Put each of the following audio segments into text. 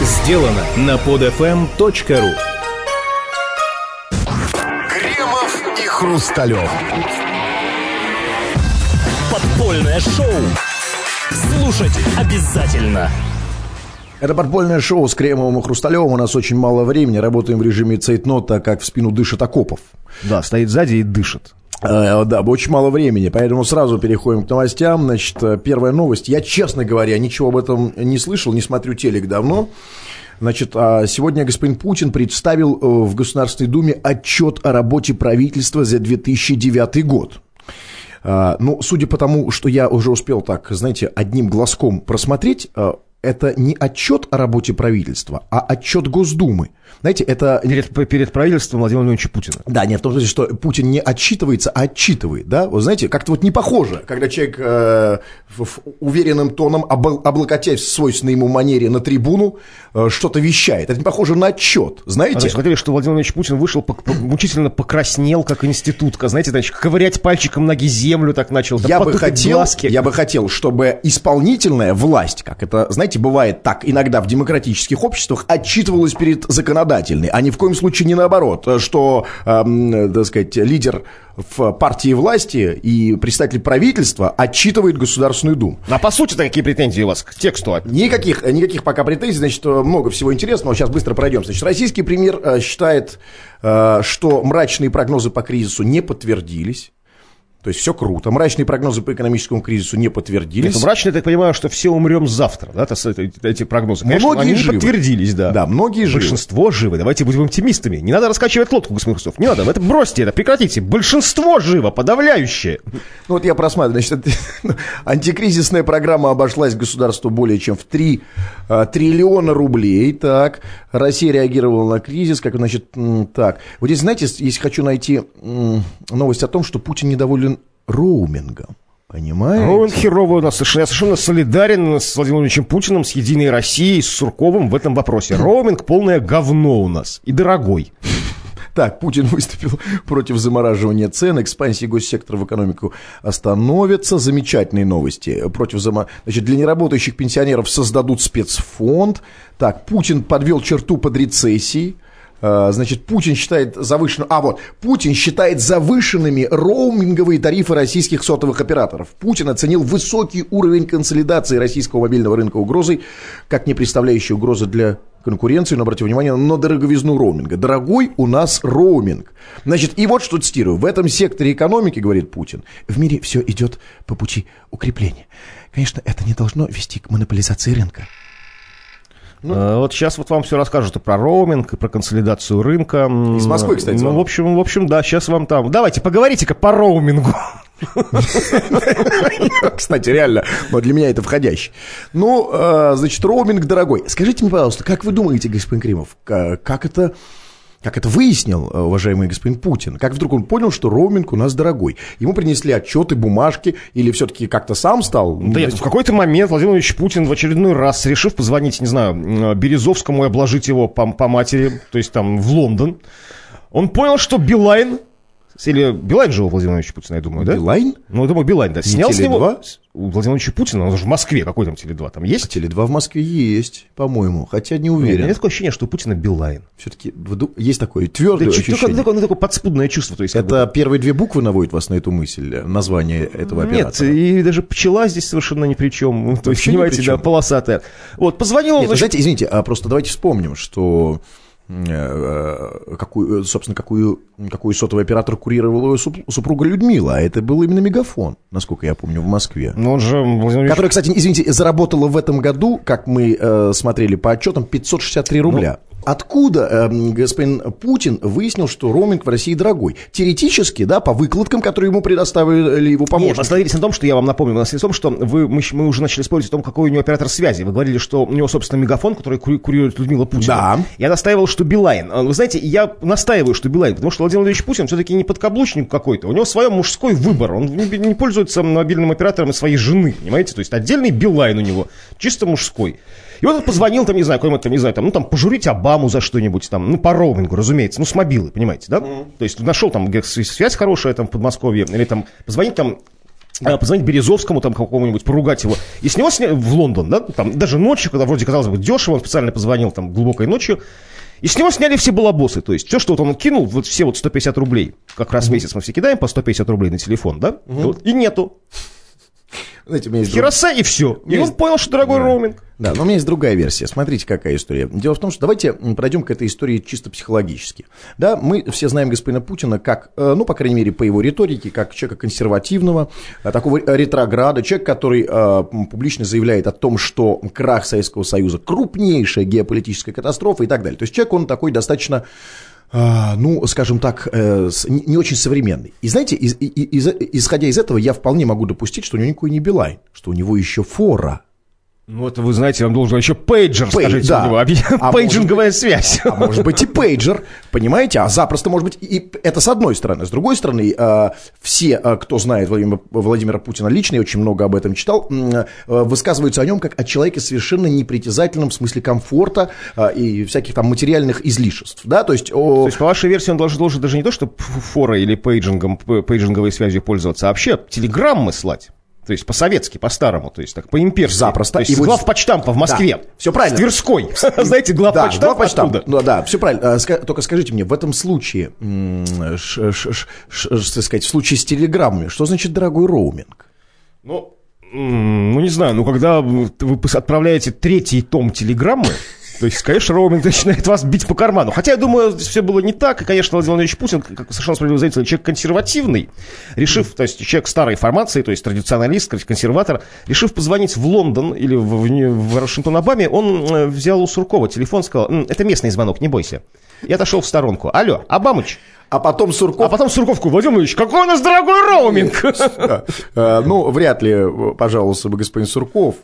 сделано на podfm.ru Кремов и Хрусталев. Подпольное шоу. Слушать обязательно. Это подпольное шоу с Кремовым и Хрусталевым. У нас очень мало времени. Работаем в режиме цейтнота, как в спину дышит окопов. Да, стоит сзади и дышит. Э, да, очень мало времени, поэтому сразу переходим к новостям. Значит, э, первая новость. Я, честно говоря, ничего об этом не слышал, не смотрю телек давно. Значит, а сегодня господин Путин представил э, в Государственной Думе отчет о работе правительства за 2009 год. А, Ну, судя по тому, что я уже успел так, знаете, одним глазком просмотреть, а, это не отчет о работе правительства, а отчет Госдумы. Знаете, это... Перед, перед правительством Владимира Владимировича Путина. Да, не в том смысле, что Путин не отчитывается, а отчитывает, да? Вы знаете, как-то вот не похоже, когда человек э, в, в уверенным тоном, обл- облокотясь в свойственной ему манере на трибуну, э, что-то вещает. Это не похоже на отчет, знаете? А, значит, хотели, что Владимир Владимирович Путин вышел, по- по- мучительно покраснел, как институтка, знаете, значит, ковырять пальчиком ноги землю так начал. да я бы хотел, глазки. я бы хотел, чтобы исполнительная власть, как это, знаете, бывает так иногда в демократических обществах, отчитывалась перед законодательной, а ни в коем случае не наоборот, что, эм, так сказать, лидер в партии власти и представитель правительства отчитывает Государственную Думу. А по сути, какие претензии у вас к тексту? Никаких, никаких пока претензий, значит, много всего интересного. Сейчас быстро пройдем. Значит, российский премьер э, считает, э, что мрачные прогнозы по кризису не подтвердились. То есть все круто. Мрачные прогнозы по экономическому кризису не подтвердились. Это мрачно, я так понимаю, что все умрем завтра, да, эти прогнозы. Конечно, Многие они живы. подтвердились, да. Да, многие живы. Большинство живы. Давайте будем оптимистами. Не надо раскачивать лодку, господин Хрустов. Не надо. Это бросьте это, прекратите. Большинство живо, подавляющее. Ну вот я просматриваю, значит, это- антикризисная программа обошлась государству более чем в 3 триллиона рублей, так, Россия реагировала на кризис, как, значит, так, вот здесь, знаете, если хочу найти новость о том, что Путин недоволен роумингом, понимаете? Роуэн херовый у нас совершенно, я совершенно солидарен с Владимиром Владимировичем Путиным, с Единой Россией, с Сурковым в этом вопросе. Роуминг полное говно у нас. И дорогой. Так, Путин выступил против замораживания цен, экспансии госсектора в экономику остановится. Замечательные новости. Против зама... Значит, для неработающих пенсионеров создадут спецфонд. Так, Путин подвел черту под рецессией. А, Значит, Путин считает завышенным... А, вот, Путин считает завышенными роуминговые тарифы российских сотовых операторов. Путин оценил высокий уровень консолидации российского мобильного рынка угрозой, как не представляющей угрозы для конкуренции, но обратите внимание на дороговизну роуминга. Дорогой у нас роуминг. Значит, и вот что цитирую. В этом секторе экономики, говорит Путин, в мире все идет по пути укрепления. Конечно, это не должно вести к монополизации рынка. Э, Вот сейчас вот вам все расскажут и про роуминг, и про консолидацию рынка. Из Москвы, кстати, Ну, в общем, в общем, да, сейчас вам там. Давайте, поговорите-ка по роумингу. Кстати, реально, вот для меня это входящий. Ну, э, значит, роуминг дорогой. Скажите мне, пожалуйста, как вы думаете, господин Кримов, как это... Как это выяснил, э, уважаемый господин Путин? Как вдруг он понял, что роуминг у нас дорогой? Ему принесли отчеты, бумажки, или все-таки как-то сам стал? Да нет, в какой-то момент Владимир Владимирович Путин в очередной раз, решив позвонить, не знаю, м, Березовскому и обложить его по, по матери, то есть там в Лондон, он понял, что Билайн, или Билайн же у Владимира Владимировича Путина, я думаю, да? Билайн? Ну, я думаю, Билайн, да. Снял с него... Теле2? У Владимира Владимировича Путина, он же в Москве, какой там Теле2, там есть? Теле2 в Москве есть, по-моему, хотя не Нет, у уверен. меня такое ощущение, что у Путина Билайн. Все-таки есть такое твердое Да, только, ощущение. только, ну, такое подспудное чувство. То есть, как бы- Это первые две буквы наводят вас на эту мысль, название этого Нет, оператора? и даже пчела здесь совершенно ни при чем. Ну, То есть, понимаете, да, полосатая. Вот, позвонил он, Нет, значит, знаете, извините, а просто давайте вспомним, что какую, э, собственно, какую, какой сотовый оператор курировала ее суп- супруга Людмила, а это был именно Мегафон, насколько я помню, в Москве. ну, он же, Владимир Которая, кстати, извините, заработала в этом году, как мы э, смотрели по отчетам, 563 рубля. Откуда э, господин Путин выяснил, что роуминг в России дорогой? Теоретически, да, по выкладкам, которые ему предоставили его Нет, помощники. остановились на том, что я вам напомню, на том, что вы, мы, мы уже начали спорить о том, какой у него оператор связи. Вы говорили, что у него, собственно, мегафон, который кури- курирует Людмила Путина. Да. Я настаивал, что Билайн. А, Вы знаете, я настаиваю, что Билайн, потому что Владимир Владимирович Путин все-таки не подкаблучник какой-то. У него свой мужской выбор. Он не, не пользуется мобильным оператором своей жены, понимаете? То есть отдельный Билайн у него, чисто мужской. И вот он позвонил, там, не знаю, кому-то, не знаю, там, ну, там, пожурить Обаму за что-нибудь, там, ну, по роумингу, разумеется, ну, с мобилы, понимаете, да? То есть нашел там связь хорошая, там, в Подмосковье, или там, позвонить там Да, позвонить Березовскому, там какому-нибудь, поругать его. И с него сняли в Лондон, да, там даже ночью, когда вроде казалось бы дешево, он специально позвонил там глубокой ночью. И с него сняли все балабосы. То есть все, что вот он кинул, вот все вот 150 рублей, как раз в месяц мы все кидаем по 150 рублей на телефон, да? И, вот, и нету. Знаете, у меня есть... Хероса и все. И Есть- он понял, что дорогой Да. роуминг. Да, но у меня есть другая версия. Смотрите, какая история. Дело в том, что давайте пройдем к этой истории чисто психологически. Да, мы все знаем господина Путина как, э, ну, по крайней мере, по его риторике, как человека консервативного, э, такого ретрограда, человек, который э, публично заявляет о том, что крах Советского Союза крупнейшая геополитическая катастрофа и так далее. То есть человек, он такой достаточно ну, скажем так, э, не очень современный. И знаете, из- из- исходя из этого, я вполне могу допустить, что у него никакой не Билайн, что у него еще фора. Ну, это вы знаете, вам должен еще пейджер, Пей- скажите, да. у него. А Пейджинговая связь. А может быть и пейджер, понимаете? А запросто может быть и это с одной стороны. С другой стороны, э, все, э, кто знает Владимира, Владимира Путина лично, я очень много об этом читал, э, высказываются о нем как о человеке совершенно непритязательном в смысле комфорта э, и всяких там материальных излишеств. Да? То есть, о- То есть, по вашей версии, он должен, должен даже не то, что форой или пейджингом, пейджинговой связью пользоваться, а вообще телеграммы слать. То есть по-советски, по-старому, то есть так по-имперски. Запросто. То есть И вот- главпочтампа в Москве. Да, всё правильно. В Тверской. Знаете, Да, главпочтамп главпочтамп. оттуда. Ну, да, все правильно. А, Только скажите мне, в этом случае, так сказать, в случае с телеграммами, что значит дорогой роуминг? Ну, ну, не знаю, ну, когда вы отправляете третий том телеграммы, то есть, конечно, роуминг начинает вас бить по карману. Хотя, я думаю, все было не так. И, конечно, Владимир Владимирович Путин, как совершенно справедливо заметил, человек консервативный, решив, то есть, человек старой формации, то есть, традиционалист, консерватор, решив позвонить в Лондон или в, в, в Вашингтон-Обаме, он э, взял у Суркова телефон, сказал, «М, это местный звонок, не бойся. И отошел в сторонку. Алло, Обамыч. А потом Сурков... А потом Сурковку, Владимир Владимирович, какой у нас дорогой роуминг! Э, Ну, вряд ли пожаловался бы господин Сурков,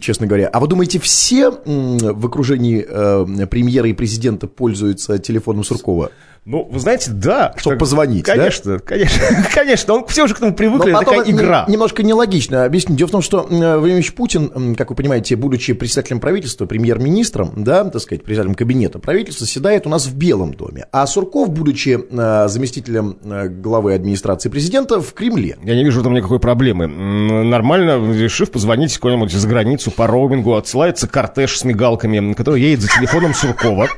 честно говоря. А вы думаете, все в окружении э, премьера и президента пользуются телефоном Суркова? Ну, вы знаете, да. Чтоб Как- позвонить, да? Конечно, конечно, конечно. Он, все уже к этому привыкли, Но это потом такая игра. не- немножко нелогично. Объясню. Дело в том, что Владимир Путин, как вы понимаете, будучи председателем правительства, премьер-министром, да, так сказать, председателем кабинета правительства, седает у нас в Белом доме. А Сурков, будучи э, заместителем э, главы администрации президента, в Кремле. Я не вижу в этом никакой проблемы. Нормально, решив позвонить куда-нибудь за границу по роумингу, отсылается кортеж с мигалками, который едет за телефоном Суркова.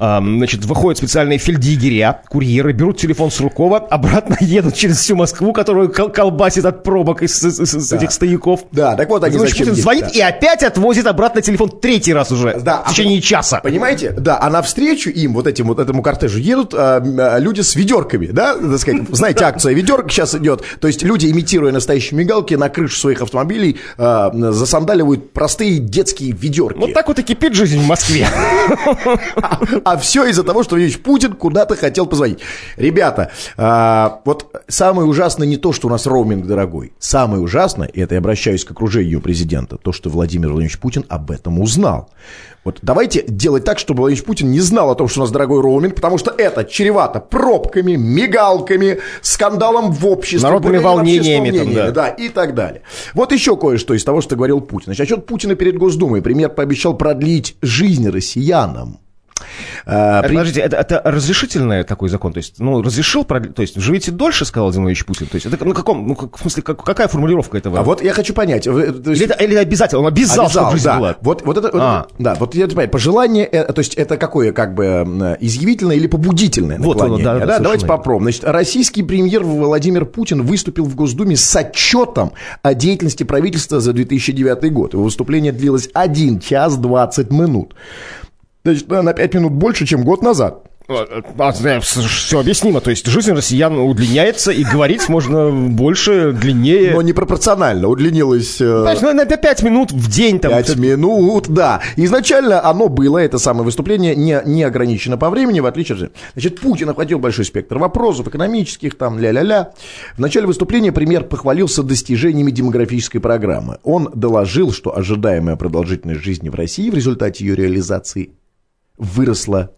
А, Значит, выходят специальные фельдъегеря, курьеры, берут телефон Суркова, обратно едут через всю Москву, которую кол- колбасит от пробок из, из- из- из этих стояков. Да, так вот они Владимир Путин едут, звонит да. и опять отвозит обратно телефон третий раз уже, Да, в течение часа. Понимаете? Да, а навстречу им, вот этим вот этому кортежу, едут а, а, люди с ведерками, да, так сказать, знаете, акция ведерка сейчас идет, то есть люди, имитируя настоящие мигалки, на крышу своих автомобилей а, засандаливают простые детские ведерки. Вот так вот и кипит жизнь в Москве. А все из-за того, что Владимир Путин куда-то хотел позвонить. Ребята, а, вот самое ужасное не то, что у нас роуминг дорогой. Самое ужасное, и это я обращаюсь к окружению президента, то, что Владимир Владимирович Путин об этом узнал. Вот давайте делать так, чтобы Владимир Путин не знал о том, что у нас дорогой роуминг, потому что это чревато пробками, мигалками, скандалом в обществе, Народными волнениями там, да. да, и так далее. Вот еще кое-что из того, что говорил Путин. Значит, отчет Путина перед Госдумой. Премьер пообещал продлить жизнь россиянам. А, Это, Подождите, это, это разрешительный такой закон? То есть, ну, разрешил, то есть, живите дольше, сказал Владимир Владимирович Путин? То есть, это на каком, ну, как- в смысле, как- какая формулировка этого? А вот я хочу понять. есть- или, это, или обязательно, он обязал, Обязал, чтобы жизнь да. была. Вот, вот это, А. да, вот я понимаю, пожелание, э, то есть это какое, как бы, изъявительное или побудительное Вот оно, да, да, да, давайте верно. попробуем. Значит, российский премьер Владимир Путин выступил в Госдуме с отчетом о деятельности правительства за 2009 год. Его выступление длилось 1 час 20 минут. Значит, на 5 минут больше, чем год назад. все объяснимо. То есть, жизнь россиян удлиняется, и говорить можно больше, длиннее. Но непропорционально. Удлинилось... э, ну, на 5 минут в день там. Пять минут, да. Изначально оно было, это самое выступление, не, не ограничено по времени, в отличие от... Значит, Путин охватил большой спектр вопросов экономических, там, ля-ля-ля. В начале выступления премьер похвалился достижениями демографической программы. Он доложил, что ожидаемая продолжительность жизни в России в результате ее реализации выросла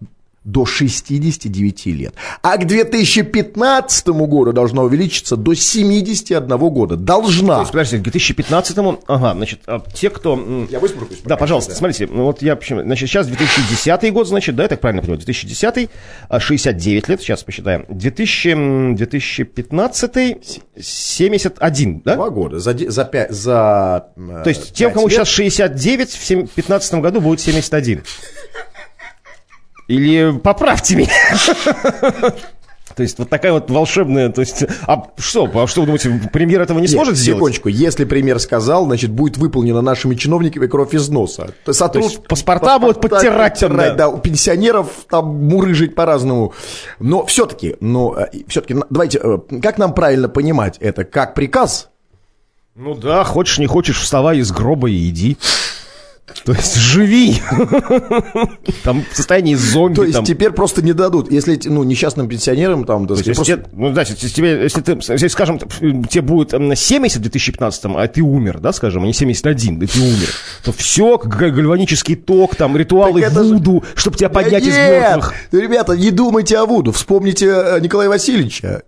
до 69 лет. А к 2015 году должна увеличиться до 71 года. Должна. То есть, подождите, к 2015-му, ага, значит, а те, кто... Я высморкаюсь Да, пожалуйста, смотрите, ну вот я, почему- значит, сейчас 2010 год, значит, да, я так правильно понимаю, 2010, а, 69 лет, сейчас посчитаем, 2000, м, 2015, 71, да? Два года. За, за, пять, за э, То есть тем, пять кому лет сейчас 69, в 2015 году будет 71. Или поправьте меня. То есть вот такая вот волшебная, то есть, а что, а что вы думаете, премьер этого не Нет, сможет сделать? Секундочку, если премьер сказал, значит, будет выполнено нашими чиновниками кровь из носа. То, сотру- То есть паспорта будут подтирать там, да. да. у пенсионеров там мурыжить по-разному. Но все-таки, но все-таки, давайте, э, как нам правильно понимать это? Как приказ? Ну да, хочешь не хочешь, вставай из гроба и иди. То есть живи. Там в состоянии зомби. То есть там. теперь просто не дадут. Если, ну, несчастным пенсионерам там, сказать, если просто- тебе, ну да, если тебе, если ты, если, скажем, тебе будет м, 70 в 2015, а ты умер, да, скажем, а не 71, и ты умер, то все, гальванический ток, там, ритуалы Так это же- Вуду, чтобы тебя Да поднять из нет! мертвых. Ребята, не думайте о Вуду. Вспомните э, Николая Васильевича.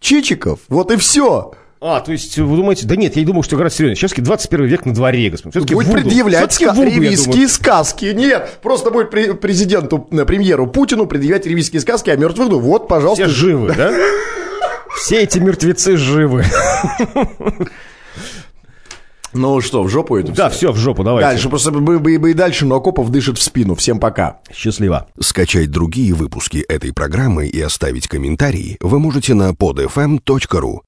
Чичиков. Вот и все. А, то есть вы думаете, да нет, я не думаю, что играть серьезно. Сейчас 21 век на дворе, господин. Все-таки будет Вуду. предъявлять ска- Вуду, ревизские сказки. Нет, просто будет пре- президенту, э, премьеру Путину предъявлять ревизские сказки о мертвых. Ну вот, пожалуйста. Все живы, да? Все эти мертвецы живы. Ну что, в жопу это Да, все, в жопу, давайте. Дальше, просто бы, бы- бы и дальше, но Окопов дышит в спину. Всем пока. Счастливо. Скачать другие выпуски этой программы и оставить комментарии вы можете на podfm.ru.